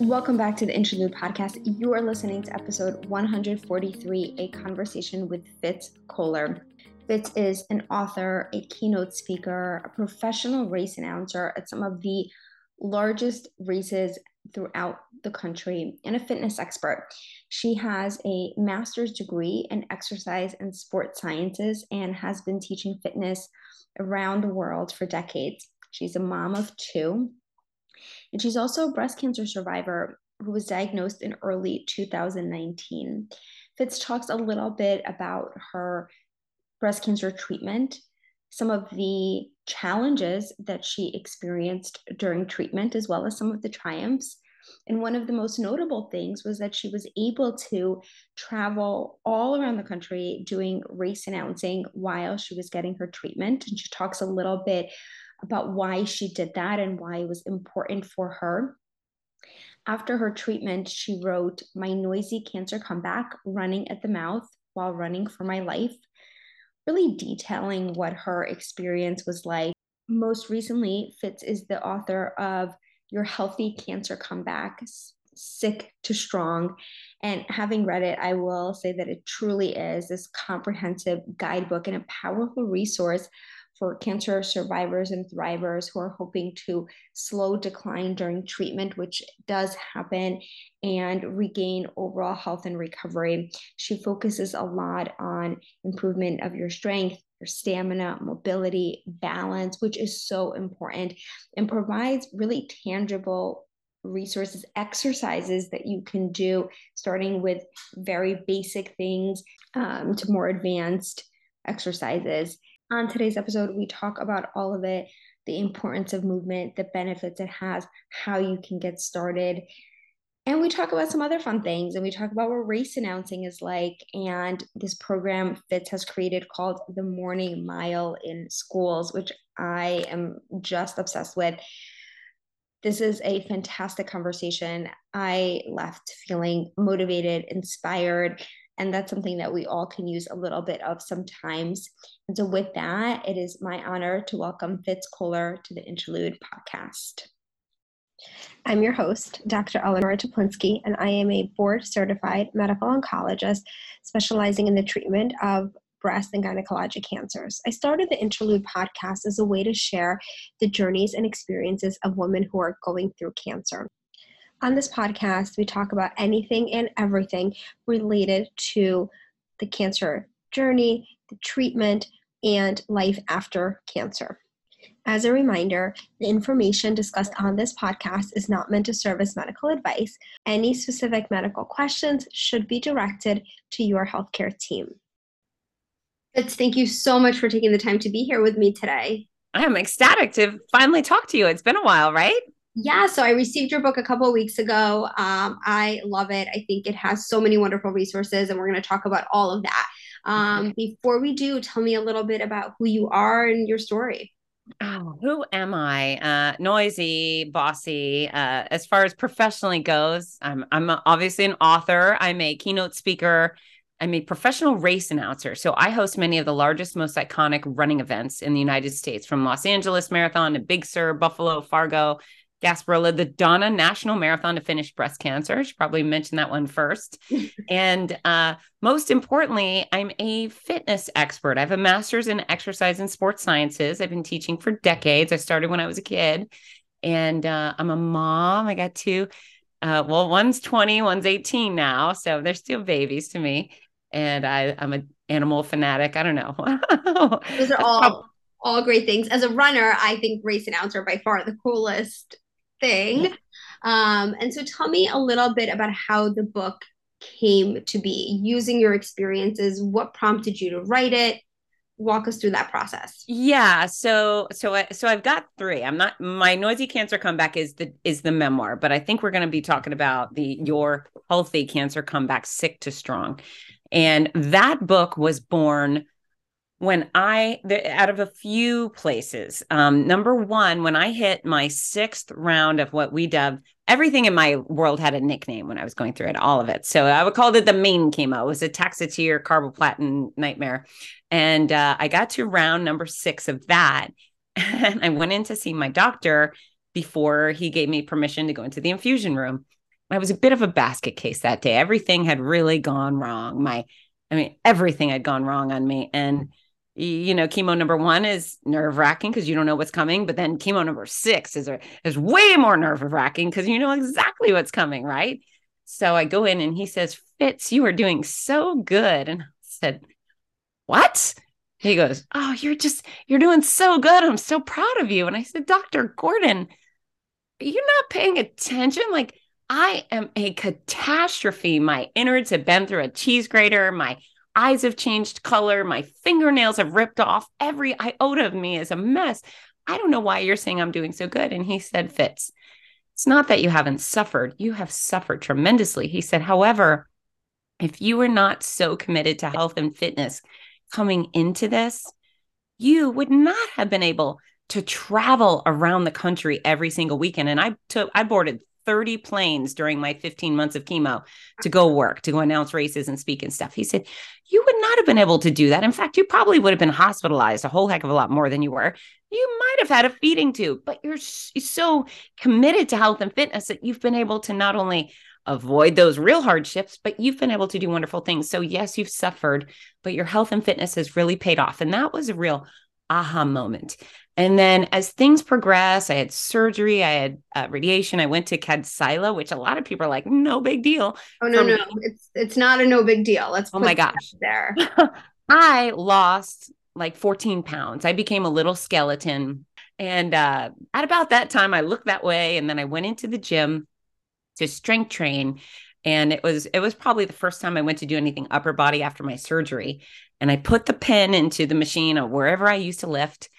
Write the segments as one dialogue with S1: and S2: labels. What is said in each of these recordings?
S1: Welcome back to the Interlude podcast. You are listening to episode 143 A Conversation with Fitz Koehler. Fitz is an author, a keynote speaker, a professional race announcer at some of the largest races throughout the country, and a fitness expert. She has a master's degree in exercise and sports sciences and has been teaching fitness around the world for decades. She's a mom of two and she's also a breast cancer survivor who was diagnosed in early 2019. Fitz talks a little bit about her breast cancer treatment, some of the challenges that she experienced during treatment, as well as some of the triumphs. And one of the most notable things was that she was able to travel all around the country doing race announcing while she was getting her treatment. And she talks a little bit about why she did that and why it was important for her. After her treatment, she wrote My Noisy Cancer Comeback Running at the Mouth While Running for My Life, really detailing what her experience was like. Most recently, Fitz is the author of Your Healthy Cancer Comeback Sick to Strong. And having read it, I will say that it truly is this comprehensive guidebook and a powerful resource for cancer survivors and thrivers who are hoping to slow decline during treatment, which does happen, and regain overall health and recovery. She focuses a lot on improvement of your strength, your stamina, mobility, balance, which is so important, and provides really tangible resources, exercises that you can do, starting with very basic things um, to more advanced exercises. On today's episode, we talk about all of it the importance of movement, the benefits it has, how you can get started. And we talk about some other fun things and we talk about what race announcing is like. And this program Fitz has created called the Morning Mile in Schools, which I am just obsessed with. This is a fantastic conversation. I left feeling motivated, inspired, and that's something that we all can use a little bit of sometimes. And so, with that, it is my honor to welcome Fitz Koehler to the Interlude podcast.
S2: I'm your host, Dr. Eleanor Teplinsky, and I am a board certified medical oncologist specializing in the treatment of breast and gynecologic cancers. I started the Interlude podcast as a way to share the journeys and experiences of women who are going through cancer. On this podcast, we talk about anything and everything related to the cancer journey, the treatment, and life after cancer. As a reminder, the information discussed on this podcast is not meant to serve as medical advice. Any specific medical questions should be directed to your healthcare team.
S1: Fitz, thank you so much for taking the time to be here with me today.
S3: I am ecstatic to finally talk to you. It's been a while, right?
S1: Yeah, so I received your book a couple of weeks ago. Um, I love it. I think it has so many wonderful resources, and we're going to talk about all of that. Um, okay. Before we do, tell me a little bit about who you are and your story.
S3: Oh, who am I? Uh, noisy, bossy. Uh, as far as professionally goes, I'm I'm obviously an author. I'm a keynote speaker. I'm a professional race announcer. So I host many of the largest, most iconic running events in the United States, from Los Angeles Marathon to Big Sur, Buffalo, Fargo, Gasparilla, the Donna National Marathon to finish breast cancer. Should probably mention that one first. and uh, most importantly, I'm a fitness expert. I have a master's in exercise and sports sciences. I've been teaching for decades. I started when I was a kid, and uh, I'm a mom. I got two. Uh, well, one's 20, one's 18 now, so they're still babies to me. And I, I'm an animal fanatic. I don't know.
S1: Those are all all great things. As a runner, I think race announcer by far the coolest thing. Um, and so tell me a little bit about how the book came to be, using your experiences, what prompted you to write it, walk us through that process.
S3: Yeah so so I, so i've got three. I'm not my noisy cancer comeback is the is the memoir but i think we're going to be talking about the your healthy cancer comeback sick to strong. And that book was born when I, the, out of a few places, um, number one, when I hit my sixth round of what we dubbed everything in my world had a nickname when I was going through it, all of it. So I would call it the main chemo. It was a taxotere carboplatin nightmare. And uh, I got to round number six of that. And I went in to see my doctor before he gave me permission to go into the infusion room. I was a bit of a basket case that day. Everything had really gone wrong. My, I mean, everything had gone wrong on me. And, you know, chemo number one is nerve wracking because you don't know what's coming. But then chemo number six is, is way more nerve wracking because you know exactly what's coming, right? So I go in and he says, Fitz, you are doing so good. And I said, What? He goes, Oh, you're just, you're doing so good. I'm so proud of you. And I said, Dr. Gordon, you're not paying attention. Like, I am a catastrophe. My innards have been through a cheese grater. My eyes have changed color. My fingernails have ripped off. Every iota of me is a mess. I don't know why you're saying I'm doing so good. And he said, Fitz, it's not that you haven't suffered. You have suffered tremendously. He said, however, if you were not so committed to health and fitness coming into this, you would not have been able to travel around the country every single weekend. And I took, I boarded 30 planes during my 15 months of chemo to go work, to go announce races and speak and stuff. He said, You would not have been able to do that. In fact, you probably would have been hospitalized a whole heck of a lot more than you were. You might have had a feeding tube, but you're so committed to health and fitness that you've been able to not only avoid those real hardships, but you've been able to do wonderful things. So, yes, you've suffered, but your health and fitness has really paid off. And that was a real aha moment. And then as things progress, I had surgery, I had uh, radiation, I went to Kadcyla, which a lot of people are like, no big deal.
S4: Oh no, no, it's it's not a no big deal. Let's
S3: oh my gosh
S4: there.
S3: I lost like 14 pounds. I became a little skeleton. And uh, at about that time, I looked that way, and then I went into the gym to strength train. And it was it was probably the first time I went to do anything upper body after my surgery. And I put the pin into the machine or wherever I used to lift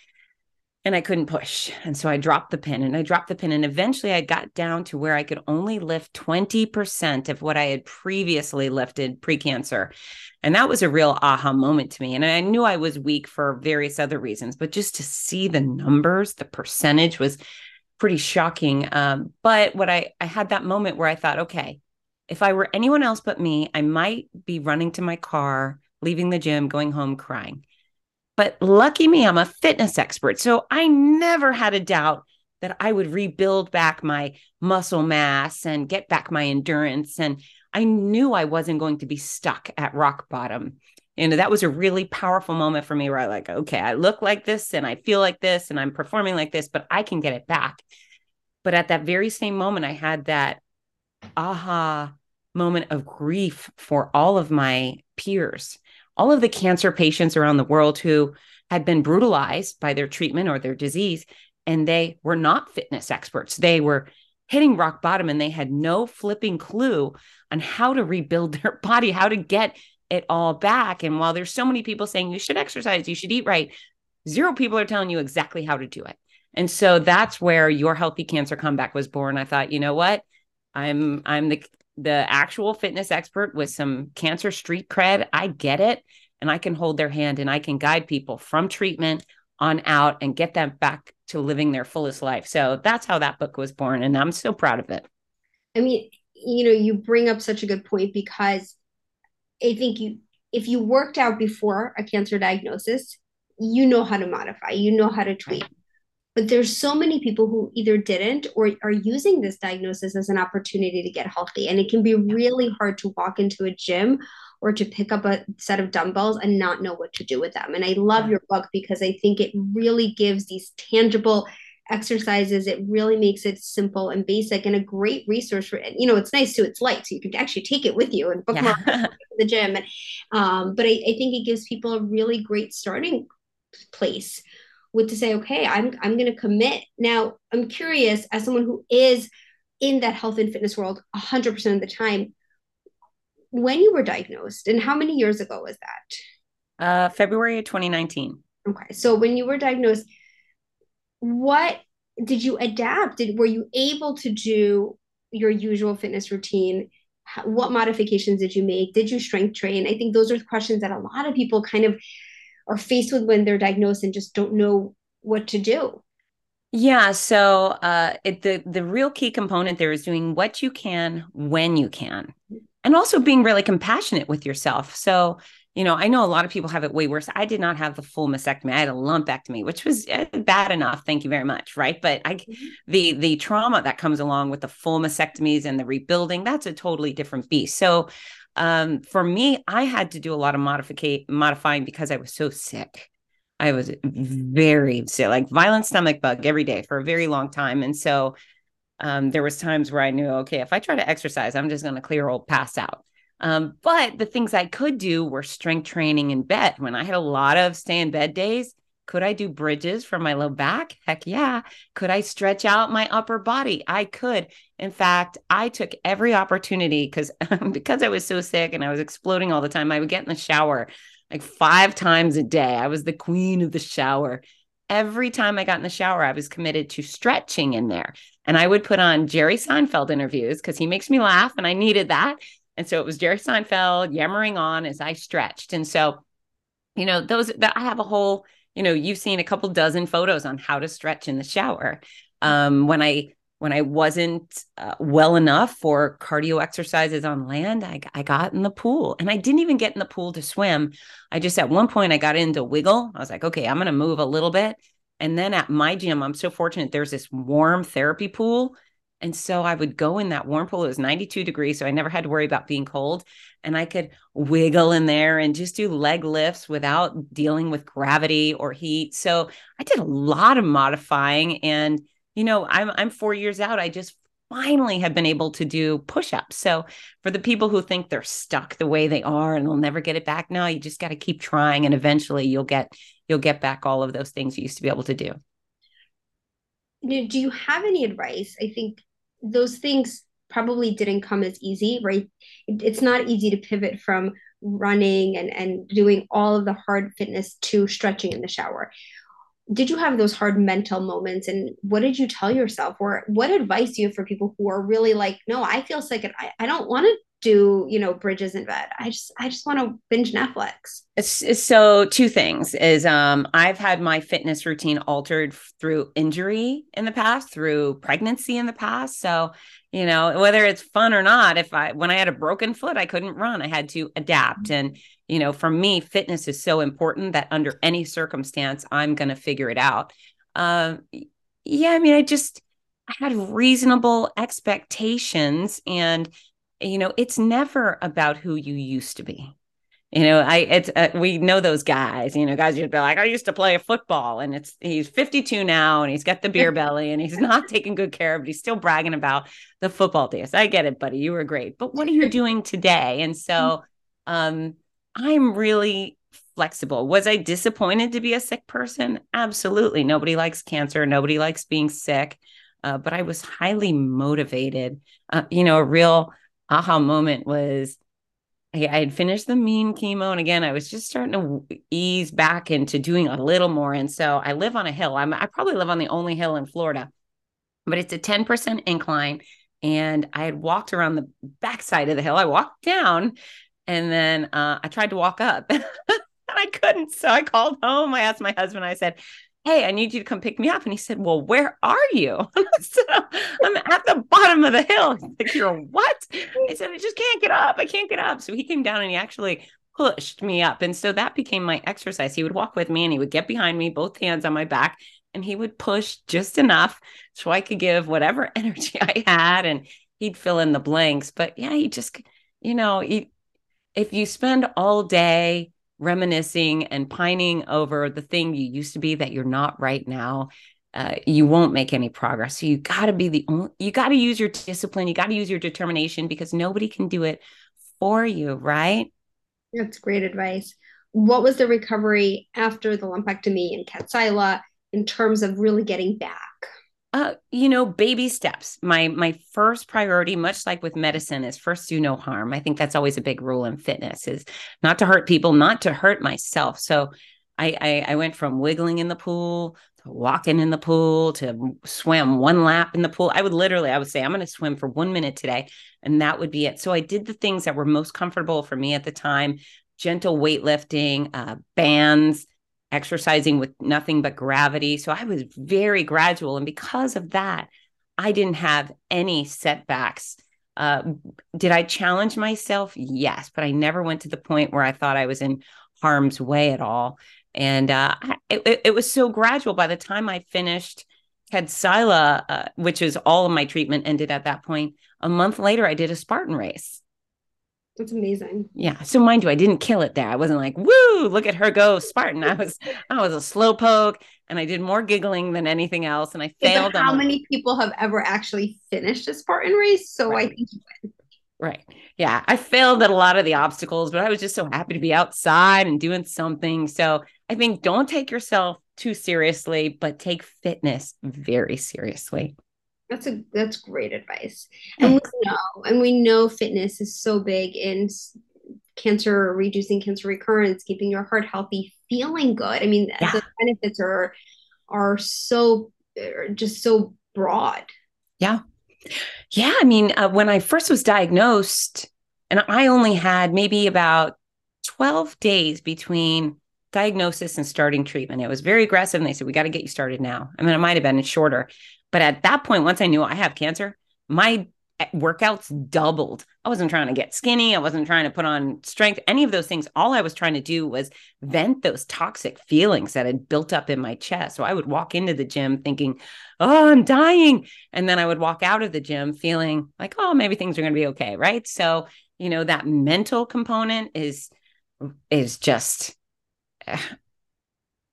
S3: and I couldn't push. And so I dropped the pin and I dropped the pin. And eventually I got down to where I could only lift 20% of what I had previously lifted pre cancer. And that was a real aha moment to me. And I knew I was weak for various other reasons, but just to see the numbers, the percentage was pretty shocking. Um, but what I, I had that moment where I thought, okay, if I were anyone else but me, I might be running to my car, leaving the gym, going home crying. But lucky me, I'm a fitness expert. So I never had a doubt that I would rebuild back my muscle mass and get back my endurance. And I knew I wasn't going to be stuck at rock bottom. And that was a really powerful moment for me where I like, okay, I look like this and I feel like this and I'm performing like this, but I can get it back. But at that very same moment, I had that aha moment of grief for all of my peers all of the cancer patients around the world who had been brutalized by their treatment or their disease, and they were not fitness experts. They were hitting rock bottom and they had no flipping clue on how to rebuild their body, how to get it all back. And while there's so many people saying you should exercise, you should eat right, zero people are telling you exactly how to do it. And so that's where your healthy cancer comeback was born. I thought, you know what? I'm I'm the the actual fitness expert with some cancer street cred. I get it. And I can hold their hand and I can guide people from treatment on out and get them back to living their fullest life. So that's how that book was born. And I'm so proud of it.
S4: I mean, you know, you bring up such a good point because I think you, if you worked out before a cancer diagnosis, you know how to modify, you know how to tweak but there's so many people who either didn't or are using this diagnosis as an opportunity to get healthy. And it can be really hard to walk into a gym or to pick up a set of dumbbells and not know what to do with them. And i love your book because i think it really gives these tangible exercises. It really makes it simple and basic and a great resource for you know it's nice too. It's light so you can actually take it with you and bookmark yeah. the gym. And um, but I, I think it gives people a really great starting place with to say, okay, I'm I'm going to commit. Now, I'm curious as someone who is in that health and fitness world 100% of the time, when you were diagnosed and how many years ago was that?
S3: Uh, February of 2019.
S4: Okay. So when you were diagnosed, what did you adapt? Did were you able to do your usual fitness routine? what modifications did you make? Did you strength train? I think those are questions that a lot of people kind of are faced with when they're diagnosed and just don't know what to do?
S3: Yeah, so uh, it, the the real key component there is doing what you can when you can, and also being really compassionate with yourself. So you know, I know a lot of people have it way worse. I did not have the full mastectomy. I had a lumpectomy, which was eh, bad enough. Thank you very much. Right. But I, mm-hmm. the, the trauma that comes along with the full mastectomies and the rebuilding, that's a totally different beast. So, um, for me, I had to do a lot of modification modifying because I was so sick. I was very sick, like violent stomach bug every day for a very long time. And so, um, there was times where I knew, okay, if I try to exercise, I'm just going to clear old pass out. Um, but the things I could do were strength training in bed. When I had a lot of stay in bed days, could I do bridges for my low back? Heck yeah. Could I stretch out my upper body? I could. In fact, I took every opportunity because because I was so sick and I was exploding all the time. I would get in the shower like five times a day. I was the queen of the shower. Every time I got in the shower, I was committed to stretching in there. And I would put on Jerry Seinfeld interviews because he makes me laugh and I needed that. And so it was Jerry Seinfeld yammering on as I stretched. And so, you know, those that I have a whole, you know, you've seen a couple dozen photos on how to stretch in the shower. Um, when I when I wasn't uh, well enough for cardio exercises on land, I, I got in the pool and I didn't even get in the pool to swim. I just at one point I got into wiggle. I was like, okay, I'm going to move a little bit. And then at my gym, I'm so fortunate there's this warm therapy pool and so I would go in that warm pool. It was 92 degrees. So I never had to worry about being cold. And I could wiggle in there and just do leg lifts without dealing with gravity or heat. So I did a lot of modifying. And, you know, I'm I'm four years out. I just finally have been able to do push-ups. So for the people who think they're stuck the way they are and they'll never get it back, no, you just got to keep trying and eventually you'll get you'll get back all of those things you used to be able to do.
S4: Do you have any advice? I think those things probably didn't come as easy, right? It, it's not easy to pivot from running and, and doing all of the hard fitness to stretching in the shower. Did you have those hard mental moments and what did you tell yourself? Or what advice do you have for people who are really like, no, I feel sick and I, I don't want to do you know bridges in bed i just i just want to binge netflix
S3: so two things is um i've had my fitness routine altered through injury in the past through pregnancy in the past so you know whether it's fun or not if i when i had a broken foot i couldn't run i had to adapt mm-hmm. and you know for me fitness is so important that under any circumstance i'm going to figure it out um yeah i mean i just i had reasonable expectations and you know, it's never about who you used to be. You know, I it's uh, we know those guys. You know, guys you'd be like, I used to play football, and it's he's 52 now, and he's got the beer belly, and he's not taking good care of it. He's still bragging about the football days. I get it, buddy. You were great, but what are you doing today? And so, um, I'm really flexible. Was I disappointed to be a sick person? Absolutely. Nobody likes cancer. Nobody likes being sick. Uh, but I was highly motivated. Uh, you know, a real aha moment was I, I had finished the mean chemo, and again, I was just starting to ease back into doing a little more. And so I live on a hill. I'm, I probably live on the only hill in Florida, but it's a 10% incline. And I had walked around the backside of the hill. I walked down and then uh, I tried to walk up. And I couldn't. So I called home. I asked my husband, I said, hey, I need you to come pick me up. And he said, well, where are you? so I'm at the bottom of the hill. He's like, you're what? I said, I just can't get up. I can't get up. So he came down and he actually pushed me up. And so that became my exercise. He would walk with me and he would get behind me, both hands on my back, and he would push just enough so I could give whatever energy I had and he'd fill in the blanks. But yeah, he just, you know, he, if you spend all day reminiscing and pining over the thing you used to be that you're not right now, uh, you won't make any progress. So you got to be the only, you got to use your discipline. You got to use your determination because nobody can do it for you, right?
S4: That's great advice. What was the recovery after the lumpectomy and Kadcyla in terms of really getting back?
S3: Uh, you know, baby steps. My my first priority, much like with medicine, is first do no harm. I think that's always a big rule in fitness: is not to hurt people, not to hurt myself. So, I I, I went from wiggling in the pool to walking in the pool to swim one lap in the pool. I would literally, I would say, I'm going to swim for one minute today, and that would be it. So I did the things that were most comfortable for me at the time: gentle weightlifting, uh, bands exercising with nothing but gravity. So I was very gradual. And because of that, I didn't have any setbacks Uh, did I challenge myself? Yes, but I never went to the point where I thought I was in harm's way at all. And uh, it, it was so gradual. By the time I finished Kadcyla, uh, which is all of my treatment ended at that point, a month later, I did a Spartan race.
S4: That's amazing.
S3: Yeah. So mind you, I didn't kill it there. I wasn't like, woo, look at her go, Spartan. I was I was a slow poke and I did more giggling than anything else. And I failed.
S4: how many people have ever actually finished a Spartan race? So right. I think you win.
S3: Right. Yeah. I failed at a lot of the obstacles, but I was just so happy to be outside and doing something. So I think don't take yourself too seriously, but take fitness very seriously.
S4: That's a that's great advice. And we know and we know fitness is so big in cancer, reducing cancer recurrence, keeping your heart healthy, feeling good. I mean, yeah. the benefits are are so are just so broad.
S3: Yeah. Yeah, I mean, uh, when I first was diagnosed and I only had maybe about 12 days between diagnosis and starting treatment. It was very aggressive. And they said, we got to get you started now. I mean, it might have been shorter. But at that point, once I knew I have cancer, my eh, workouts doubled. I wasn't trying to get skinny. I wasn't trying to put on strength, any of those things. All I was trying to do was vent those toxic feelings that had built up in my chest. So I would walk into the gym thinking, oh, I'm dying. And then I would walk out of the gym feeling like, oh, maybe things are going to be okay. Right. So, you know, that mental component is, is just eh,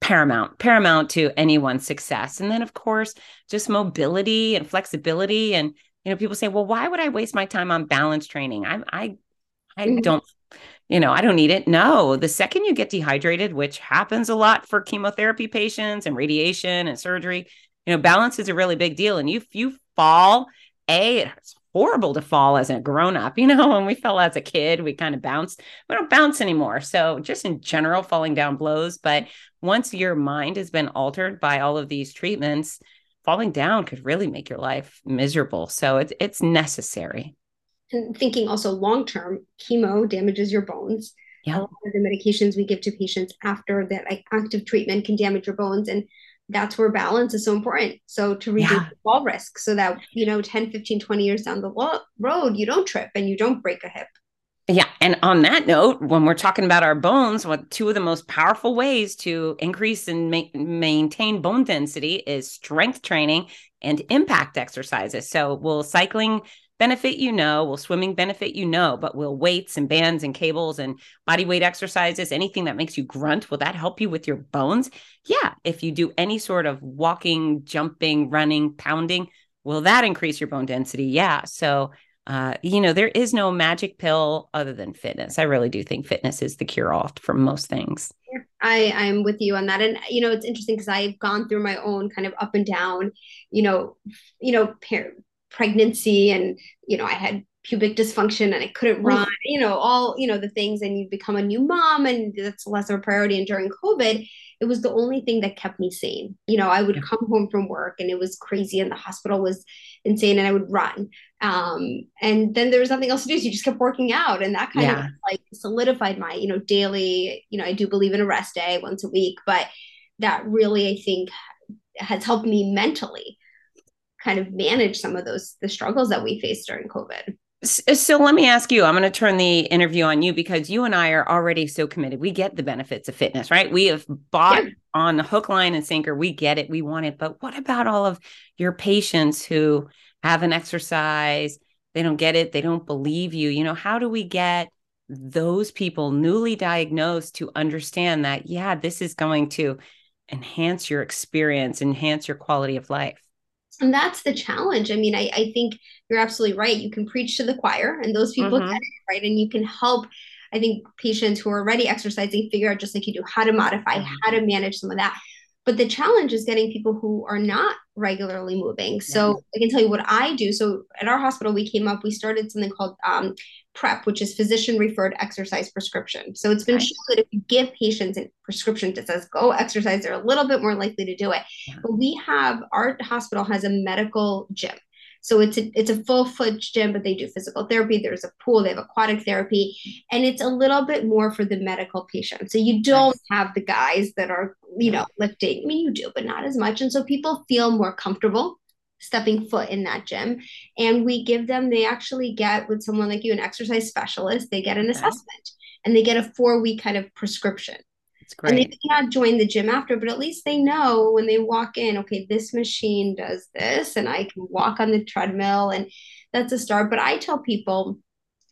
S3: paramount paramount to anyone's success. And then of course just mobility and flexibility. And you know people say well why would i waste my time on balance training? I i i mm-hmm. don't you know i don't need it. No the second you get dehydrated which happens a lot for chemotherapy patients and radiation and surgery you know balance is a really big deal. And you you fall a it's horrible to fall as a grown up. You know, when we fell as a kid, we kind of bounced. We don't bounce anymore. So, just in general, falling down blows. But once your mind has been altered by all of these treatments, falling down could really make your life miserable. So, it's, it's necessary.
S4: And thinking also long term, chemo damages your bones. Yeah. A lot of the medications we give to patients after that like, active treatment can damage your bones. And that's where balance is so important. So to reduce yeah. fall risk so that, you know, 10, 15, 20 years down the lo- road, you don't trip and you don't break a hip.
S3: Yeah. And on that note, when we're talking about our bones, what two of the most powerful ways to increase and ma- maintain bone density is strength training and impact exercises. So will cycling benefit you know will swimming benefit you know but will weights and bands and cables and body weight exercises anything that makes you grunt will that help you with your bones? Yeah if you do any sort of walking jumping running pounding will that increase your bone density? Yeah so uh, you know there is no magic pill other than fitness. I really do think fitness is the cure all for most things.
S4: I I'm with you on that, and you know it's interesting because I've gone through my own kind of up and down, you know, you know, par- pregnancy and you know i had pubic dysfunction and i couldn't run you know all you know the things and you become a new mom and that's less of a priority. And during covid it was the only thing that kept me sane. You know i would come home from work and it was crazy and the hospital was insane and i would run. Um, and then there was nothing else to do so you just kept working out and that kind yeah. of like solidified my you know daily you know i do believe in a rest day once a week but that really i think has helped me mentally kind of manage some of those the struggles that we faced during covid.
S3: Uh, so let me ask you i'm going to turn the interview on you because you and i are already so committed. We get the benefits of fitness right? We have bought yeah. on the hook line and sinker. We get it. We want it. But what about all of your patients who haven't exercised they don't get it. They don't believe you. You know how do we get those people newly diagnosed to understand that yeah this is going to enhance your experience enhance your quality of life
S4: and that's the challenge. I mean, I, I think you're absolutely right. You can preach to the choir, and those people mm-hmm. get it, right? And you can help, I think, patients who are already exercising figure out, just like you do, how to modify, mm-hmm. how to manage some of that. But the challenge is getting people who are not regularly moving. So yeah. I can tell you what I do. So at our hospital, we came up, we started something called um, PrEP, which is physician referred exercise prescription. So it's been right. shown that if you give patients a prescription that says go exercise, they're a little bit more likely to do it. Yeah. But we have our hospital has a medical gym. So it's a it's a full fledged gym, but they do physical therapy. There's a pool, they have aquatic therapy, and it's a little bit more for the medical patient. So you don't have the guys that are, you know, lifting. I mean, you do, but not as much. And so people feel more comfortable stepping foot in that gym and we give them they actually get with someone like you an exercise specialist they get an assessment and they get a four week kind of prescription
S3: it's great.
S4: And they may not join the gym after, but at least they know when they walk in, okay, this machine does this, and I can walk on the treadmill, and that's a start. But I tell people,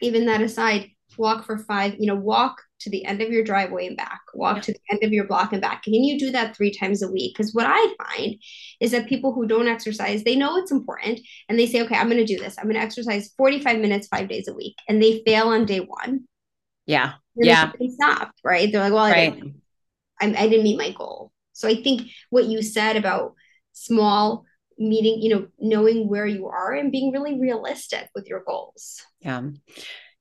S4: even that aside, walk for five, you know, walk to the end of your driveway and back, walk yeah. to the end of your block and back. Can you do that three times a week? Because what I find is that people who don't exercise, they know it's important and they say, okay, I'm going to do this. I'm going to exercise 45 minutes, five days a week. And they fail on day one.
S3: Yeah.
S4: yeah. They stop, right? They're like, well, right. I, I didn't meet my goal. So I think what you said about small meeting, you know, knowing where you are and being really realistic with your goals.
S3: Yeah.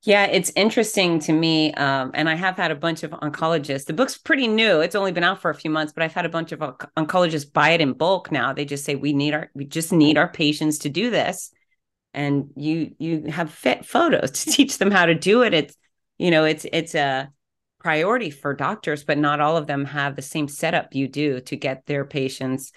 S3: Yeah, it's interesting to me. Um, and I have had a bunch of oncologists. The book's pretty new. It's only been out for a few months, but I've had a bunch of oncologists buy it in bulk now. They just say we need our we just need our patients to do this. And you you have fit photos to teach them how to do it. It's you know, it's it's a priority for doctors, but not all of them have the same setup you do to get their patients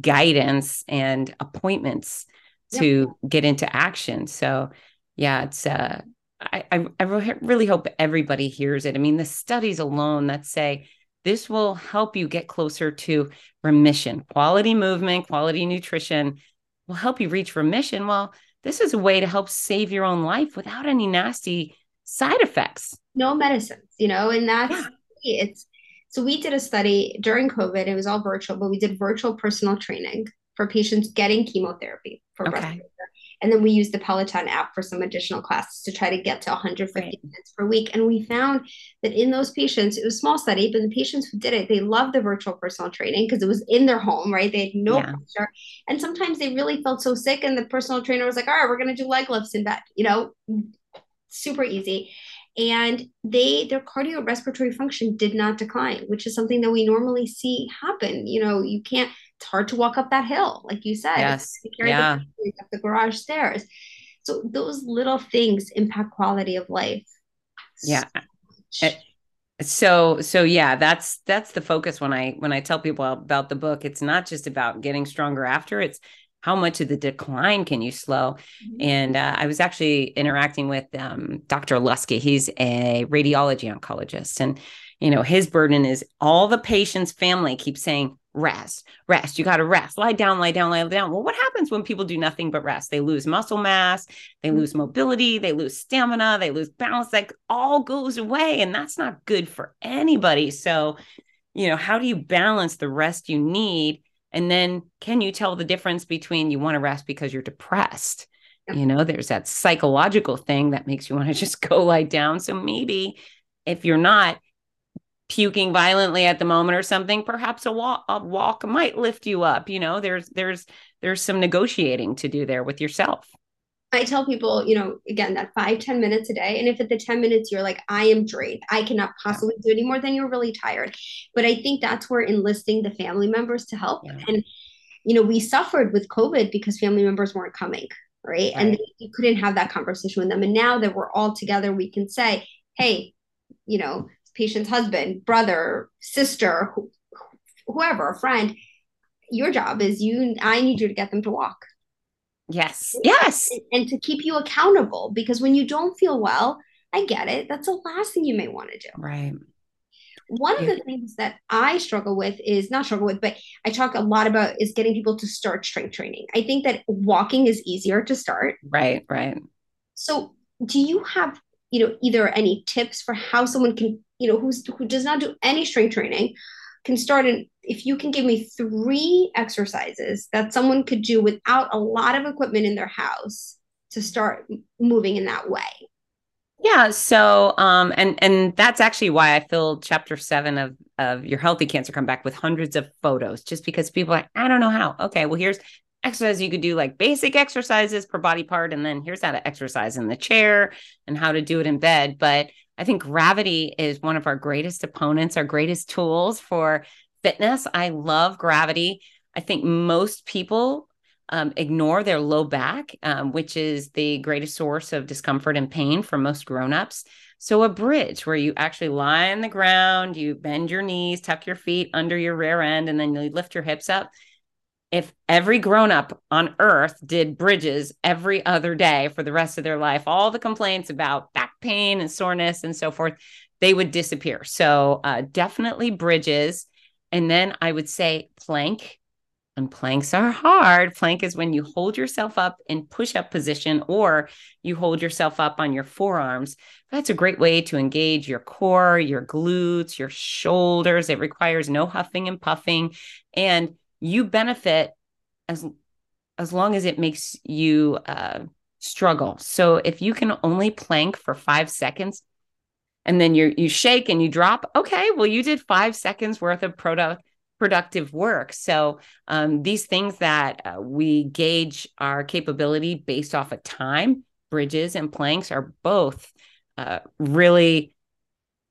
S3: guidance and appointments to get into action. So yeah, it's uh I, I, really hope everybody hears it. I mean, the studies alone that say this will help you get closer to remission. Quality movement, quality nutrition will help you reach remission. Well, this is a way to help save your own life without any nasty side effects.
S4: No medicines, you know, and that's yeah. it's so we did a study during COVID. It was all virtual, but we did virtual personal training for patients getting chemotherapy for okay. breast cancer. And then we used the Peloton app for some additional classes to try to get to 150 right. minutes per week. And we found that in those patients, it was a small study, but the patients who did it, they loved the virtual personal training because it was in their home, right? They had no yeah. pressure. And sometimes they really felt so sick, and the personal trainer was like, all right, we're going to do leg lifts in bed, you know, super easy and they their cardiorespiratory function did not decline which is something that we normally see happen you know you can't it's hard to walk up that hill, like you said.
S3: Yes. yeah.
S4: The, up the garage stairs. So those little things impact quality of life.
S3: Yeah. Eh, so so yeah that's that's the focus when i when i tell people about the book it's not just about getting stronger after it's how much of the decline can you slow mm-hmm. and uh, i was actually interacting with um, dr lusky he's a radiology oncologist and you know his burden is all the patient's family keeps saying rest, rest. You got to rest. Lie down, lie down, lie down. Well, what happens when people do nothing but rest? They lose muscle mass, they lose mm-hmm. mobility, they lose stamina, they lose balance. Like all goes away. And that's not good for anybody. So, you know, how do you balance the rest you need? And then can you tell the difference between you want to rest because you're depressed? You know, there's that psychological thing that makes you want to just go lie down. So maybe if you're not, puking violently at the moment or something perhaps a walk a walk might lift you up you know there's there's there's some negotiating to do there with yourself
S4: I tell people, you know, again, that five ten minutes a day. And if at the 10 minutes you're like, I am drained, I cannot possibly do any more, then you're really tired. But I think that's where enlisting the family members to help. Yeah. And, you know, we suffered with COVID because family members weren't coming, right? right. And you couldn't have that conversation with them. And now that we're all together, we can say, hey, you know, patient's husband, brother, sister, whoever, a friend, your job is you, I need you to get them to walk.
S3: Yes. Yes.
S4: And, and to keep you accountable because when you don't feel well, I get it. That's the last thing you may want to do.
S3: Right.
S4: One of the things that I struggle with is not struggle with, but I talk a lot about is getting people to start strength training. I think that walking is easier to start.
S3: Right, right.
S4: So, do you have, you know, either any tips for how someone can you know who's who does not do any strength training can start in if you can give me three exercises that someone could do without a lot of equipment in their house to start moving in that way?
S3: Yeah so um and and that's actually why i filled chapter seven of of your healthy cancer comeback with hundreds of photos just because people like, i don't know how. Okay well here's exercise you could do like basic exercises per body part and then here's how to exercise in the chair and how to do it in bed. But I think gravity is one of our greatest opponents, our greatest tools for fitness. I love gravity. I think most people um, ignore their low back, um, which is the greatest source of discomfort and pain for most grown-ups. So a bridge where you actually lie on the ground, you bend your knees, tuck your feet under your rear end, and then you lift your hips up. if every grown up on earth did bridges every other day for the rest of their life, all the complaints about back pain and soreness and so forth, they would disappear. So, uh, definitely bridges. And then I would say plank. And planks are hard. Plank is when you hold yourself up in push up position or you hold yourself up on your forearms. That's a great way to engage your core, your glutes, your shoulders. It requires no huffing and puffing. And you benefit as as long as it makes you uh, struggle. So if you can only plank for five seconds, and then you you shake and you drop, okay, well you did five seconds worth of product productive work. So um, these things that uh, we gauge our capability based off of time, bridges and planks are both uh, really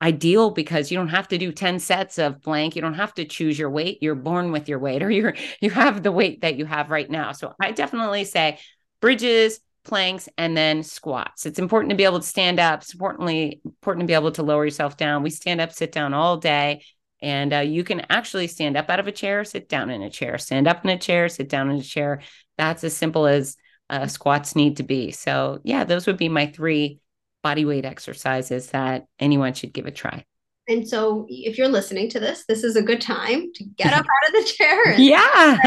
S3: ideal because you don't have to do 10 sets of plank you don't have to choose your weight. You're born with your weight or you're you have the weight that you have right now. So i definitely say bridges planks and then squats it's important to be able to stand up it's importantly important to be able to lower yourself down we stand up sit down all day and uh, you can actually stand up out of a chair sit down in a chair stand up in a chair sit down in a chair that's as simple as uh, squats need to be so yeah those would be my three body weight exercises that anyone should give a try.
S4: And so, if you're listening to this, this is a good time to get up out of the chair.
S3: yeah.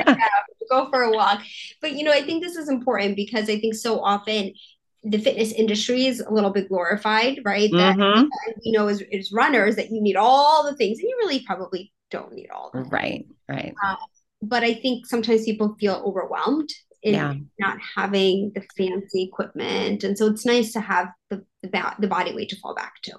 S4: Go for a walk. But, you know, I think this is important because I think so often the fitness industry is a little bit glorified, right? That, mm-hmm. you know, as, as runners, that you need all the things, and you really probably don't need all
S3: the Right, right. Uh,
S4: but I think sometimes people feel overwhelmed in yeah. not having the fancy equipment. And so it's nice to have the, the, the body weight to fall back to.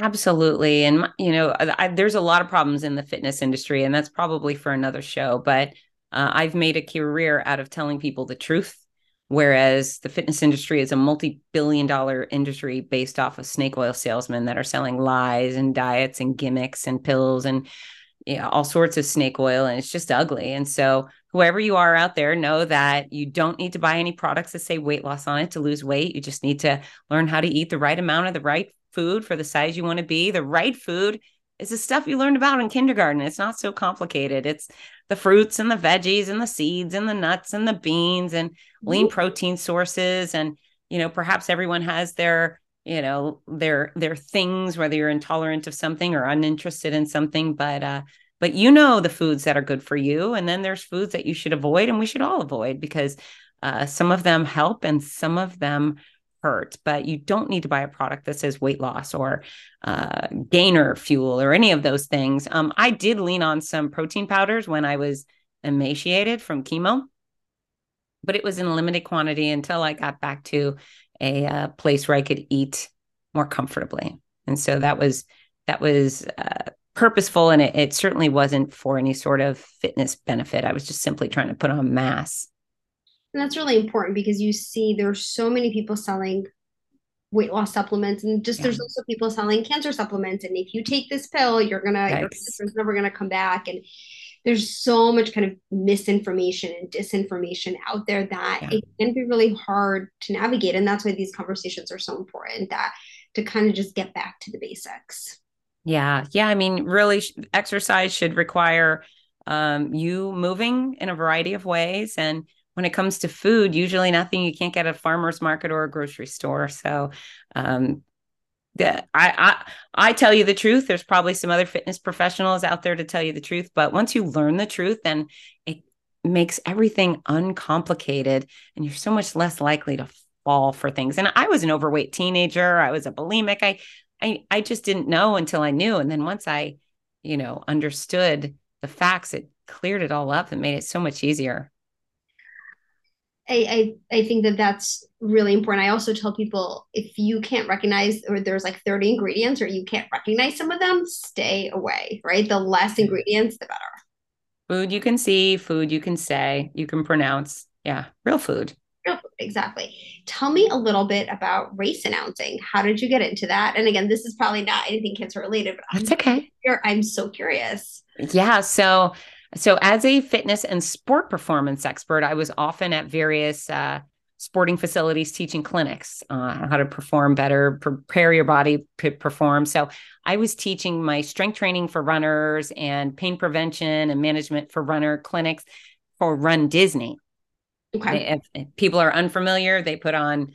S3: Absolutely. And, you know, I, there's a lot of problems in the fitness industry, and that's probably for another show. But uh, I've made a career out of telling people the truth. Whereas the fitness industry is a multi billion dollar industry based off of snake oil salesmen that are selling lies and diets and gimmicks and pills and you know, all sorts of snake oil. And it's just ugly. And so whoever you are out there, know that you don't need to buy any products that say weight loss on it to lose weight. You just need to learn how to eat the right amount of the right food for the size you want to be. The right food is the stuff you learned about in kindergarten. It's not so complicated. It's the fruits and the veggies and the seeds and the nuts and the beans and lean protein sources. And, you know, perhaps everyone has their, you know, their their things, whether you're intolerant of something or uninterested in something. But uh but you know the foods that are good for you and then there's foods that you should avoid and we should all avoid because uh, some of them help and some of them hurt but you don't need to buy a product that says weight loss or uh, gainer fuel or any of those things um, i did lean on some protein powders when i was emaciated from chemo but it was in limited quantity until i got back to a uh, place where i could eat more comfortably and so that was that was uh, purposeful and it, it certainly wasn't for any sort of fitness benefit. I was just simply trying to put on mass.
S4: And that's really important because you see there's so many people selling weight loss supplements and just yeah. there's also people selling cancer supplements and if you take this pill you're gonna your cancer's never gonna come back and there's so much kind of misinformation and disinformation out there that yeah. it can be really hard to navigate and that's why these conversations are so important that to kind of just get back to the basics
S3: yeah. Yeah. I mean, really, exercise should require um, you moving in a variety of ways. And when it comes to food, usually nothing you can't get at a farmer's market or a grocery store. So, um, I, I I tell you the truth. There's probably some other fitness professionals out there to tell you the truth, but once you learn the truth, then it makes everything uncomplicated, and you're so much less likely to fall for things. And I was an overweight teenager. I was a bulimic. I I I just didn't know until I knew, and then once I, you know, understood the facts, it cleared it all up and made it so much easier.
S4: I, I, I think that that's really important. I also tell people if you can't recognize or there's like 30 ingredients or you can't recognize some of them, stay away, right? The less ingredients, the better.
S3: Food you can see, food you can say, you can pronounce. Yeah, real food
S4: exactly. Tell me a little bit about race announcing. How did you get into that? And again, this is probably not anything cancer related, but
S3: that's I'm okay.
S4: I'm so curious.
S3: Yeah. So, so as a fitness and sport performance expert, I was often at various uh, sporting facilities teaching clinics uh, how to perform better, prepare your body to perform. So I was teaching my strength training for runners and pain prevention and management for runner clinics for Run Disney.
S4: Okay.
S3: They, if, if people are unfamiliar, they put on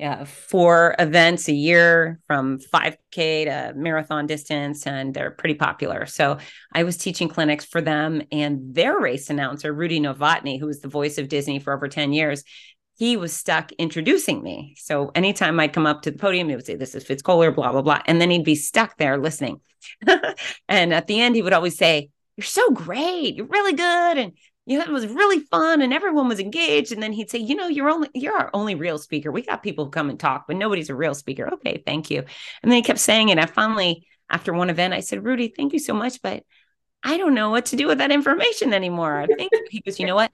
S3: yeah, four events a year from 5K to marathon distance, and they're pretty popular. So I was teaching clinics for them, and their race announcer, Rudy Novotny, who was the voice of Disney for over 10 years, he was stuck introducing me. So anytime I'd come up to the podium, he would say, This is Fitz Koehler, blah, blah, blah. And then he'd be stuck there listening. and at the end, he would always say, You're so great. You're really good. And you know, it was really fun and everyone was engaged. And then he'd say, you know, you're only, you're our only real speaker. We got people who come and talk, but nobody's a real speaker. Okay, thank you. And then he kept saying it. I finally, after one event, I said, Rudy, thank you so much, but I don't know what to do with that information anymore. Thank you. He goes, you know what?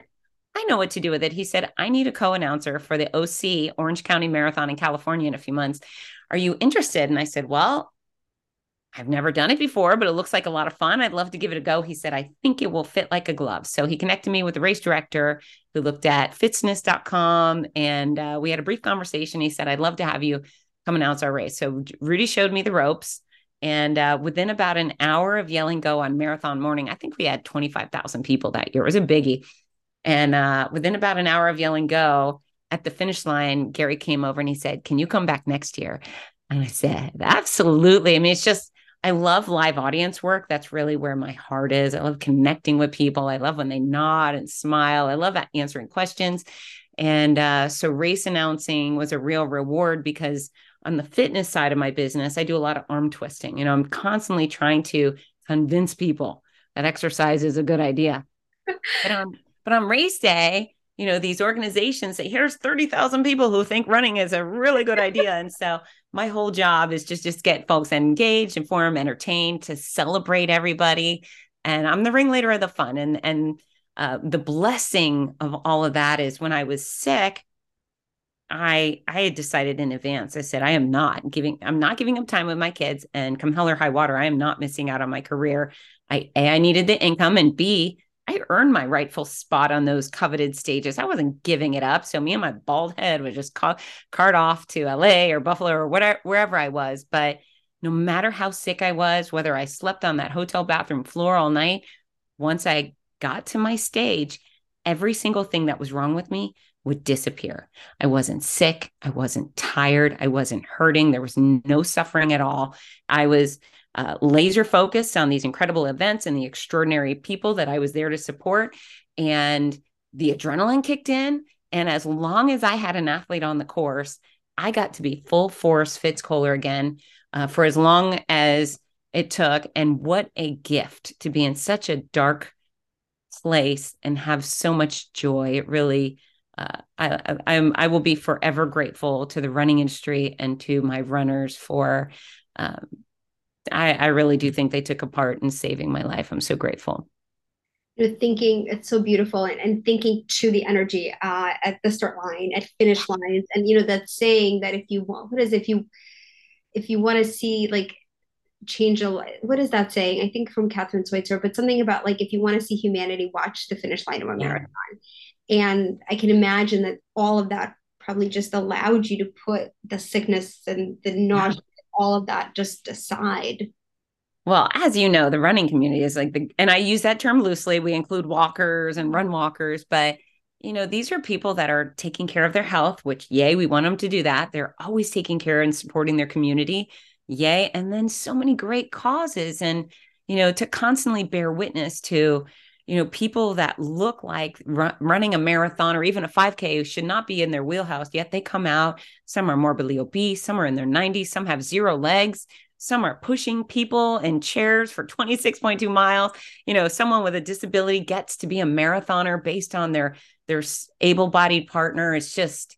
S3: I know what to do with it. He said, I need a co announcer for the OC Orange County Marathon in California in a few months. Are you interested? And I said, Well, I've never done it before, but it looks like a lot of fun. I'd love to give it a go. He said, I think it will fit like a glove. So he connected me with the race director who looked at fitzness.com and uh, we had a brief conversation. He said, I'd love to have you come announce our race. So Rudy showed me the ropes. And uh, within about an hour of yelling go on marathon morning, I think we had 25,000 people that year. It was a biggie. And uh, within about an hour of yelling go at the finish line, Gary came over and he said, Can you come back next year? And I said, Absolutely. I mean, it's just, I love live audience work. That's really where my heart is. I love connecting with people. I love when they nod and smile. I love answering questions. And uh, so race announcing was a real reward because on the fitness side of my business, I do a lot of arm twisting. You know, I'm constantly trying to convince people that exercise is a good idea. but on but on race day, you know, these organizations say, here's 30,000 people who think running is a really good idea. and so my whole job is just just get folks engaged, informed, entertained, to celebrate everybody. And I'm the ringleader of the fun. And and uh, the blessing of all of that is when I was sick, I I had decided in advance. I said I am not giving I'm not giving up time with my kids, and come hell or high water, I am not missing out on my career. I a I needed the income, and b I earned my rightful spot on those coveted stages. I wasn't giving it up. So me and my bald head would just call, cart off to LA or Buffalo or whatever, wherever I was. But no matter how sick I was, whether I slept on that hotel bathroom floor all night, once I got to my stage, every single thing that was wrong with me would disappear. I wasn't sick. I wasn't tired. I wasn't hurting. There was no suffering at all. I was uh, laser focused on these incredible events and the extraordinary people that I was there to support. And the adrenaline kicked in. And as long as I had an athlete on the course, I got to be full force Fitz Koehler again uh, for as long as it took. And what a gift to be in such a dark place and have so much joy. It really, uh, I, I, I will be forever grateful to the running industry and to my runners for um, I, I really do think they took a part in saving my life. I'm so grateful.
S4: You know, thinking it's so beautiful and, and thinking to the energy uh, at the start line, at finish lines, and you know that saying that if you want, what is if you if you want to see like change a what is that saying? I think from Kathrine Switzer, but something about like if you want to see humanity, watch the finish line of a yeah. marathon. And I can imagine that all of that probably just allowed you to put the sickness and the nausea all of that just aside
S3: well, as you know, the running community is like the, and I use that term loosely. We include walkers and run walkers, but you know, these are people that are taking care of their health, which, yay, we want them to do that. They're always taking care and supporting their community, yay. And then so many great causes, and, you know, to constantly bear witness to, you know, people that look like run, running a marathon or even a 5K should not be in their wheelhouse, yet they come out. Some are morbidly obese, some are in their 90s, some have zero legs, some are pushing people in chairs for 26.2 miles. You know, someone with a disability gets to be a marathoner based on their their able-bodied partner. It's just,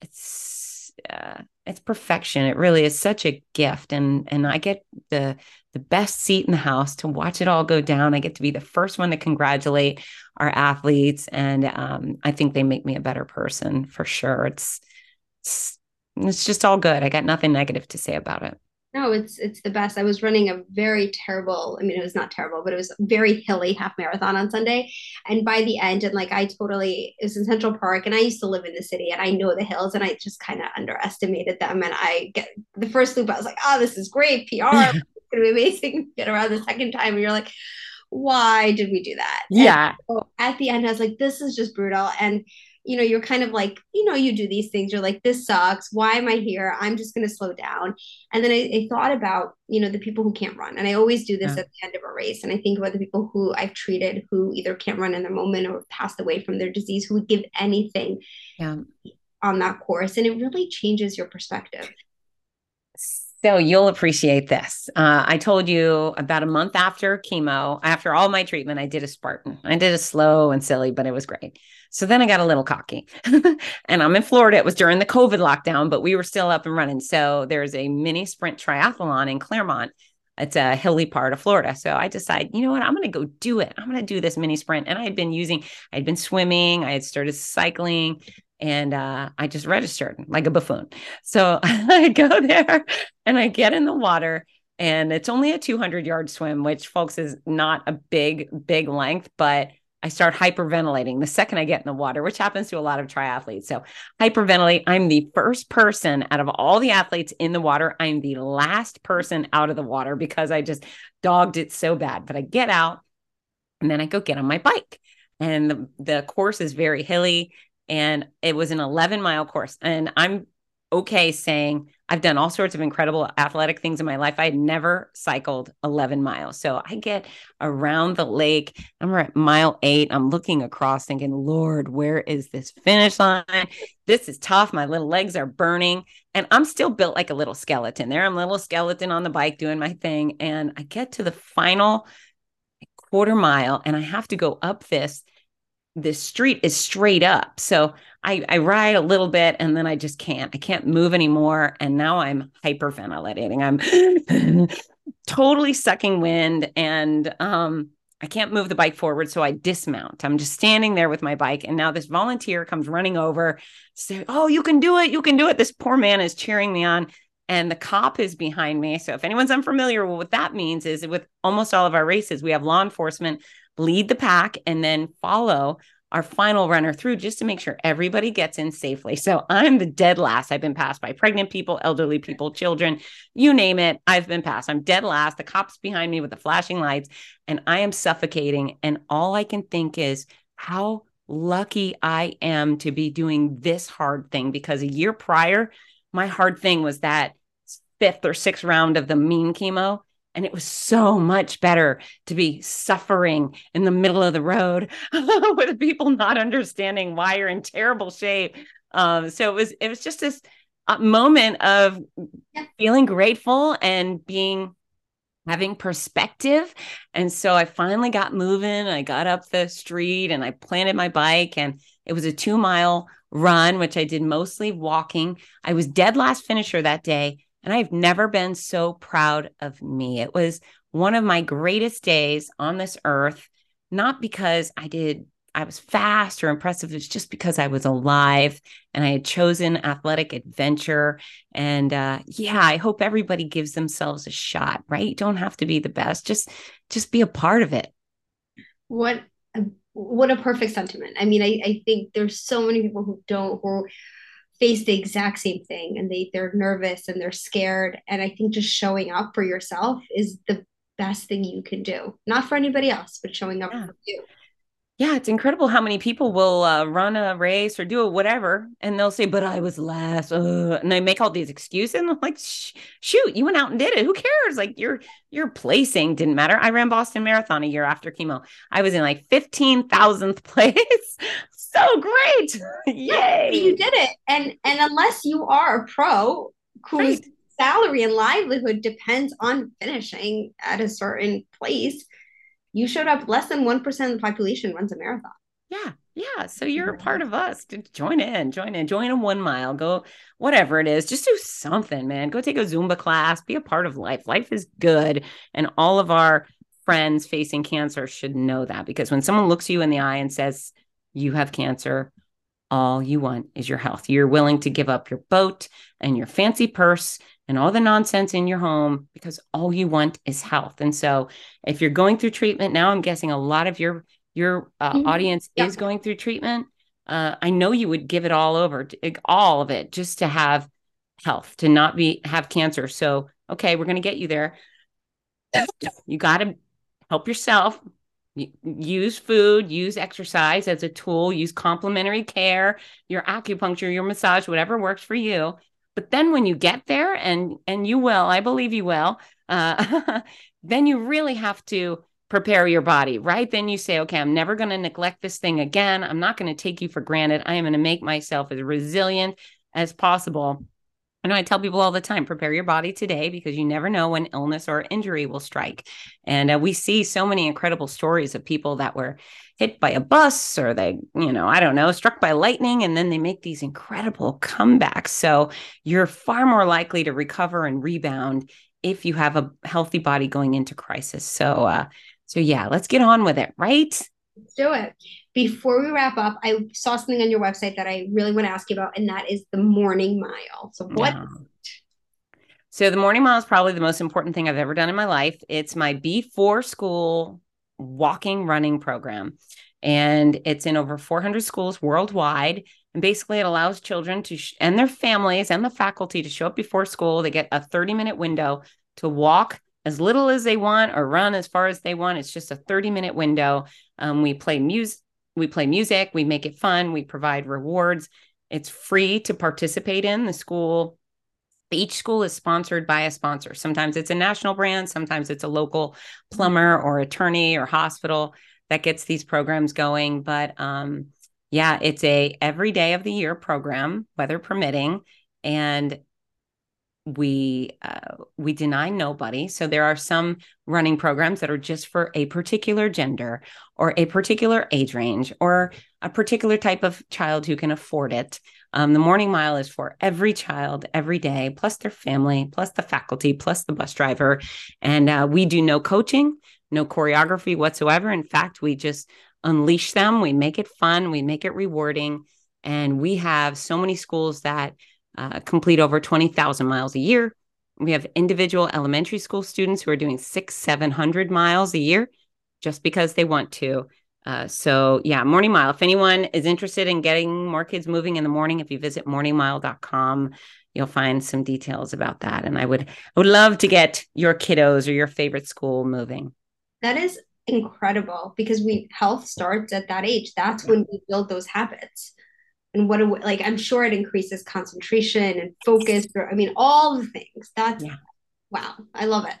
S3: it's uh, it's perfection. It really is such a gift, and and I get the the best seat in the house to watch it all go down. I get to be the first one to congratulate our athletes, and um, I think they make me a better person for sure. It's, it's it's just all good. I got nothing negative to say about it.
S4: No, it's it's the best. I was running a very terrible, I mean, it was not terrible, but it was very hilly half marathon on Sunday. And by the end, and like I totally it was in Central Park and I used to live in the city and I know the hills and I just kind of underestimated them. And I get the first loop, I was like, oh, this is great PR. gonna be amazing. Get around the second time, and you're like, why did we do that?
S3: Yeah.
S4: So at the end, I was like, this is just brutal. And you know, you're kind of like, you know, you do these things. You're like, this sucks. Why am I here? I'm just going to slow down. And then I, I, thought about, you know, the people who can't run. And I always do this yeah. at the end of a race. And I think about the people who I've treated who either can't run in the moment or passed away from their disease, who would give anything yeah. on that course. And it really changes your perspective.
S3: So you'll appreciate this. Uh, I told you about a month after chemo, after all my treatment, I did a Spartan. I did a slow and silly, but it was great. So then I got a little cocky. and I'm in Florida. It was during the COVID lockdown, but we were still up and running. So there's a mini sprint triathlon in Clermont. It's a hilly part of Florida. So I decided, you know what? I'm going to go do it. I'm going to do this mini sprint. And I had been using, I had been swimming, I had started cycling, and uh, I just registered like a buffoon. So I go there and I get in the water, and it's only a 200 yard swim, which, folks, is not a big, big length, but I start hyperventilating the second I get in the water, which happens to a lot of triathletes. So, hyperventilate. I'm the first person out of all the athletes in the water. I'm the last person out of the water because I just dogged it so bad. But I get out and then I go get on my bike. And the, the course is very hilly and it was an 11 mile course. And I'm okay saying I've done all sorts of incredible athletic things in my life. I had never cycled 11 miles. So I get around the lake. I'm at mile eight. I'm looking across thinking, Lord, where is this finish line? This is tough. My little legs are burning. And I'm still built like a little skeleton there. I'm a little skeleton on the bike doing my thing. And I get to the final quarter mile and I have to go up this the street is straight up. So I, I ride a little bit and then I just can't. I can't move anymore. And now I'm hyperventilating. I'm totally sucking wind and um, I can't move the bike forward. So I dismount. I'm just standing there with my bike. And now this volunteer comes running over, say, Oh, you can do it. You can do it. This poor man is cheering me on. And the cop is behind me. So if anyone's unfamiliar with what that means is with almost all of our races, we have law enforcement lead the pack and then follow our final runner through just to make sure everybody gets in safely. So I'm the dead last. I've been passed by pregnant people, elderly people, children, you name it. I've been passed. I'm dead last. The cops behind me with the flashing lights, and I am suffocating. And all I can think is how lucky I am to be doing this hard thing because a year prior, my hard thing was that fifth or sixth round of the mean chemo. And it was so much better to be suffering in the middle of the road with people not understanding why you're in terrible shape. Um, so it was it was just this uh, moment of yeah. feeling grateful and being having perspective. And so I finally got moving. I got up the street and I planted my bike, and it was a two mile run, which I did mostly walking. I was dead last finisher that day and I've never been so proud of me. It was one of my greatest days on this earth, not because I did, I was fast or impressive. It's just because I was alive and I had chosen athletic adventure. And uh, yeah, I hope everybody gives themselves a shot, right? You don't have to be the best. Just, just be a part of it.
S4: What, a, what a perfect sentiment. I mean, I, I think there's so many people who don't, who face the exact same thing and they they're nervous and they're scared. And i think just showing up for yourself is the best thing you can do. Not for anybody else but showing up yeah. for you
S3: yeah, it's incredible how many people will uh, run a race or do a whatever, and they'll say, "But I was last," uh, and they make all these excuses. And I'm like, "Shoot, you went out and did it. Who cares? Like your your placing didn't matter." I ran Boston Marathon a year after chemo. I was in like fifteen thousandth place. so great! Yay!
S4: You did it, and and unless you are a pro whose right. salary and livelihood depends on finishing at a certain place you showed up less than 1% of the population runs a marathon.
S3: Yeah. Yeah. So you're a part of us. Join in, join in, join a one mile, go whatever it is. Just do something, man. Go take a Zumba class, be a part of life. Life is good. And all of our friends facing cancer should know that because when someone looks you in the eye and says, you have cancer, all you want is your health. You're willing to give up your boat and your fancy purse and all the nonsense in your home because all you want is health. And so, if you're going through treatment now, I'm guessing a lot of your your uh, mm-hmm. audience yeah. is going through treatment. Uh, I know you would give it all over, all of it, just to have health, to not be have cancer. So, okay, we're going to get you there. you got to help yourself. use food, use exercise as a tool, use complementary care, your acupuncture, your massage, whatever works for you. But then when you get there, and and you will, I believe you will, uh, then you really have to prepare your body, right? Then you say, okay, I'm never going to neglect this thing again. I'm not going to take you for granted. I am going to make myself as resilient as possible. And I tell people all the time prepare your body today because you never know when illness or injury will strike. And uh, we see so many incredible stories of people that were hit by a bus or they, you know, I don't know, struck by lightning, and then they make these incredible comebacks. So you're far more likely to recover and rebound if you have a healthy body going into crisis. So, uh, so yeah, let's get on with it, right?
S2: Let's do it. Before we wrap up, I saw something on your website that I really want to ask you about, and that is the morning mile. So what? Yeah.
S3: So the morning mile is probably the most important thing I've ever done in my life. It's my before school walking running program. And it's in over 400 schools worldwide. And basically, it allows children to sh- and their families and the faculty to show up before school. They get a 30 minute window to walk as little as they want or run as far as they want. It's just a 30 minute window. Um, we play music, we play music, we make it fun, we provide rewards. It's free to participate in. The school each school is sponsored by a sponsor. Sometimes it's a national brand, sometimes it's a local plumber or attorney or hospital that gets these programs going. But um, yeah, it's a every day of the year program, weather permitting, and we uh, we deny nobody. So there are some running programs that are just for a particular gender or a particular age range or a particular type of child who can afford it. Um, the morning mile is for every child every day, plus their family, plus the faculty, plus the bus driver. And uh, we do no coaching, no choreography whatsoever. In fact, we just unleash them, we make it fun, we make it rewarding. And we have so many schools that uh, complete over 20,000 miles a year. We have individual elementary school students who are doing six, 700 miles a year just because they want to. Uh, so yeah, Morning Mile. If anyone is interested in getting more kids moving in the morning, if you visit morningmile.com, you'll find some details about that. And I would I would love to get your kiddos or your favorite school moving.
S2: That is incredible because we health starts at that age. That's when we build those habits. And what like I'm sure it increases concentration and focus. Or, I mean, all the things. That's yeah. wow. I love it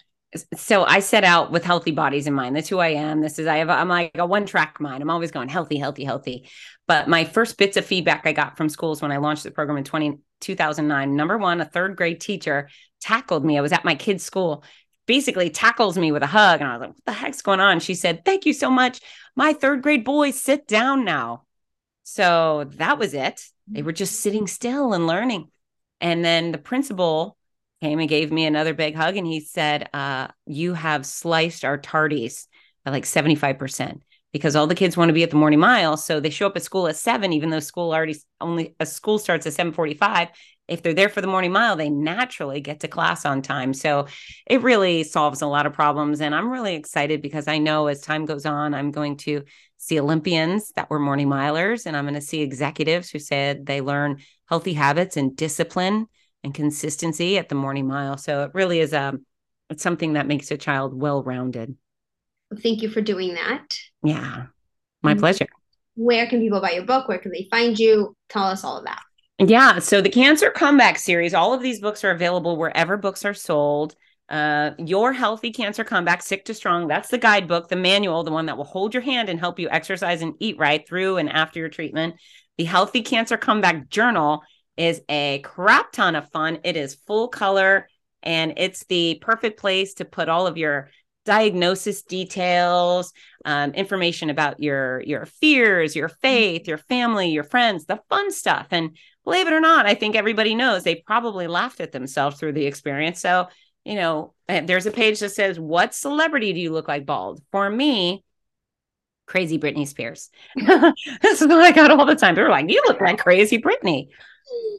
S3: so I set out with healthy bodies in mind. That's who I am. This is I have I'm like a one track mind. I'm always going healthy, healthy, healthy. But my first bits of feedback I got from schools when I launched the program in 20, 2009, number one, a third grade teacher tackled me. I was at my kid's school, basically tackles me with a hug. And I was like, what the heck's going on? She said, thank you so much. My third grade boys sit down now. So that was it. They were just sitting still and learning. And then the principal came and gave me another big hug and he said, uh, You have sliced our tardies by like 75% because all the kids want to be at the morning mile. So they show up at school at seven, even though school already only a school starts at 745. If they're there for the morning mile, they naturally get to class on time. So it really solves a lot of problems. And I'm really excited because I know as time goes on, I'm going to see Olympians that were morning milers, and I'm going to see executives who said they learn healthy habits and discipline and consistency at the morning mile. So it really is a um, it's something that makes a child well rounded.
S2: Thank you for doing that.
S3: Yeah, my mm-hmm. pleasure.
S2: Where can people buy your book? Where can they find you? Tell us all of that.
S3: Yeah, so the Cancer Comeback series, all of these books are available wherever books are sold. Uh, your healthy cancer comeback, sick to strong. That's the guidebook, the manual, the one that will hold your hand and help you exercise and eat right through and after your treatment. The healthy cancer comeback journal is a crap ton of fun. It is full color and it's the perfect place to put all of your diagnosis details, um, information about your your fears, your faith, your family, your friends, the fun stuff. And believe it or not, I think everybody knows they probably laughed at themselves through the experience. So, you know, eh, there's a page that says, "What celebrity do you look like bald?" For me, crazy Britney Spears. This is what I got all the time. They're like, "You look like crazy Britney."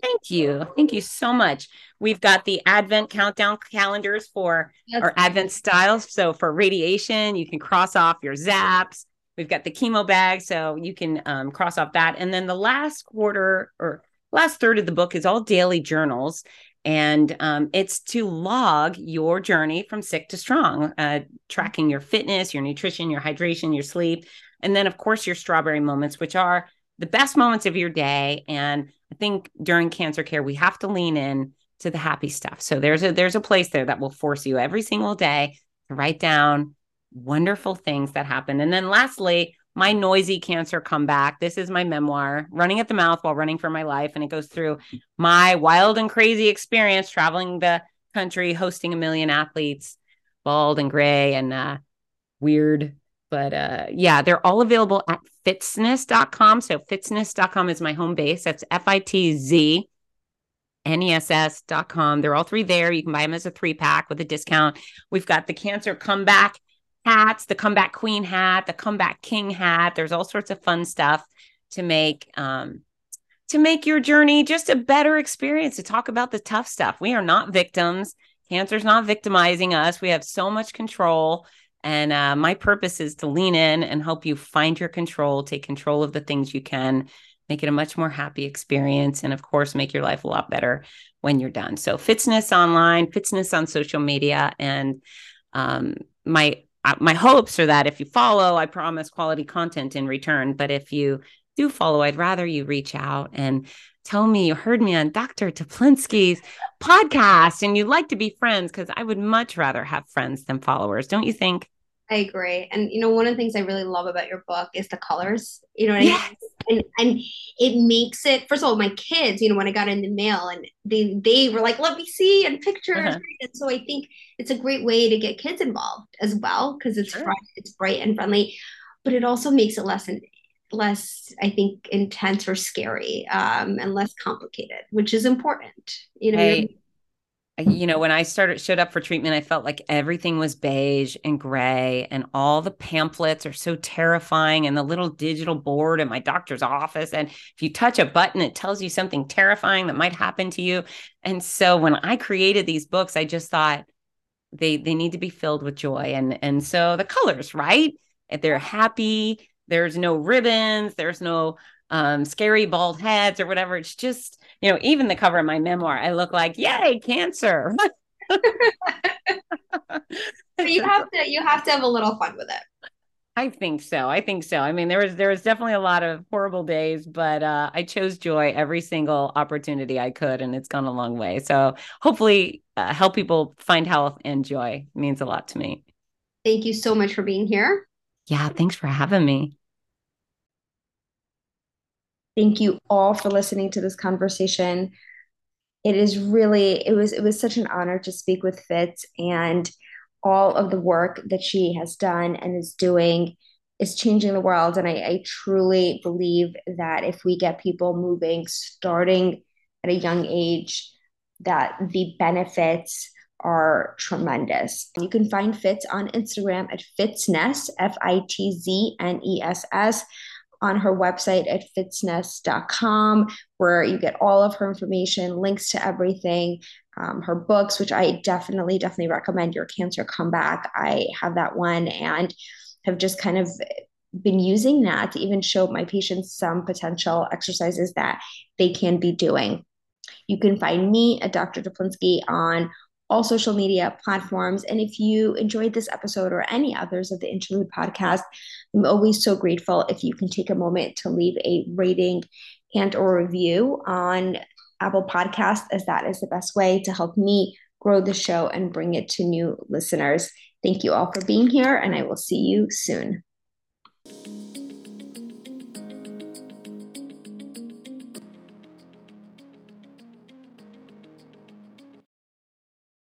S3: Thank you. Thank you so much. We've got the Advent countdown calendars for That's our Advent styles. So for radiation, you can cross off your zaps. We've got the chemo bag, so you can um, cross off that. And then the last quarter or last third of the book is all daily journals. And um, it's to log your journey from sick to strong, uh, tracking your fitness, your nutrition, your hydration, your sleep, and then, of course, your strawberry moments, which are the best moments of your day. And I think during cancer care, we have to lean in to the happy stuff. So there's a there's a place there that will force you every single day to write down wonderful things that happen. And then lastly, my noisy cancer comeback. This is my memoir, Running at the Mouth While Running for My Life. And it goes through my wild and crazy experience traveling the country, hosting a million athletes, bald and gray and uh, weird. But uh, yeah, they're all available at fitzness.com. So fitzness.com is my home base. That's F I T Z ness.com. They're all three there. You can buy them as a three pack with a discount. We've got the cancer comeback hats, the comeback queen hat, the comeback king hat. There's all sorts of fun stuff to make um, to make your journey just a better experience. To talk about the tough stuff. We are not victims. Cancer's not victimizing us. We have so much control. And uh, my purpose is to lean in and help you find your control, take control of the things you can, make it a much more happy experience, and of course, make your life a lot better when you're done. So, Fitzness online, Fitzness on social media, and um, my my hopes are that if you follow, I promise quality content in return. But if you do follow, I'd rather you reach out and tell me you heard me on Dr. Teplinsky's podcast and you'd like to be friends because I would much rather have friends than followers, don't you think?
S1: I agree. And you know, one of the things I really love about your book is the colors. You know what yes. I mean? And and it makes it first of all, my kids, you know, when I got in the mail and they they were like, let me see and pictures. Uh-huh. And so I think it's a great way to get kids involved as well, because it's sure. bright, it's bright and friendly, but it also makes it less and less, I think, intense or scary, um, and less complicated, which is important. You know,
S3: hey you know, when I started showed up for treatment, I felt like everything was beige and gray, and all the pamphlets are so terrifying, and the little digital board in my doctor's office. And if you touch a button, it tells you something terrifying that might happen to you. And so when I created these books, I just thought they they need to be filled with joy. And and so the colors, right? If they're happy, there's no ribbons, there's no um, scary bald heads or whatever. It's just, you know, even the cover of my memoir, I look like, yay, cancer.
S1: you have to you have to have a little fun with it.
S3: I think so. I think so. I mean, there was there was definitely a lot of horrible days, but uh, I chose joy every single opportunity I could, and it's gone a long way. So hopefully, uh, help people find health and joy it means a lot to me.
S1: Thank you so much for being here.
S3: Yeah, thanks for having me.
S1: Thank you all for listening to this conversation. It is really it was it was such an honor to speak with Fitz and all of the work that she has done and is doing is changing the world. And I, I truly believe that if we get people moving starting at a young age, that the benefits are tremendous. You can find Fitz on Instagram at Fitzness, F I T Z N E S S on her website at fitzness.com, where you get all of her information, links to everything, um, her books, which I definitely, definitely recommend Your Cancer Comeback. I have that one and have just kind of been using that to even show my patients some potential exercises that they can be doing. You can find me at Dr. Teplinsky on all social media platforms. And if you enjoyed this episode or any others of the Interlude podcast, I'm always so grateful if you can take a moment to leave a rating and or review on Apple Podcast, as that is the best way to help me grow the show and bring it to new listeners. Thank you all for being here, and I will see you soon.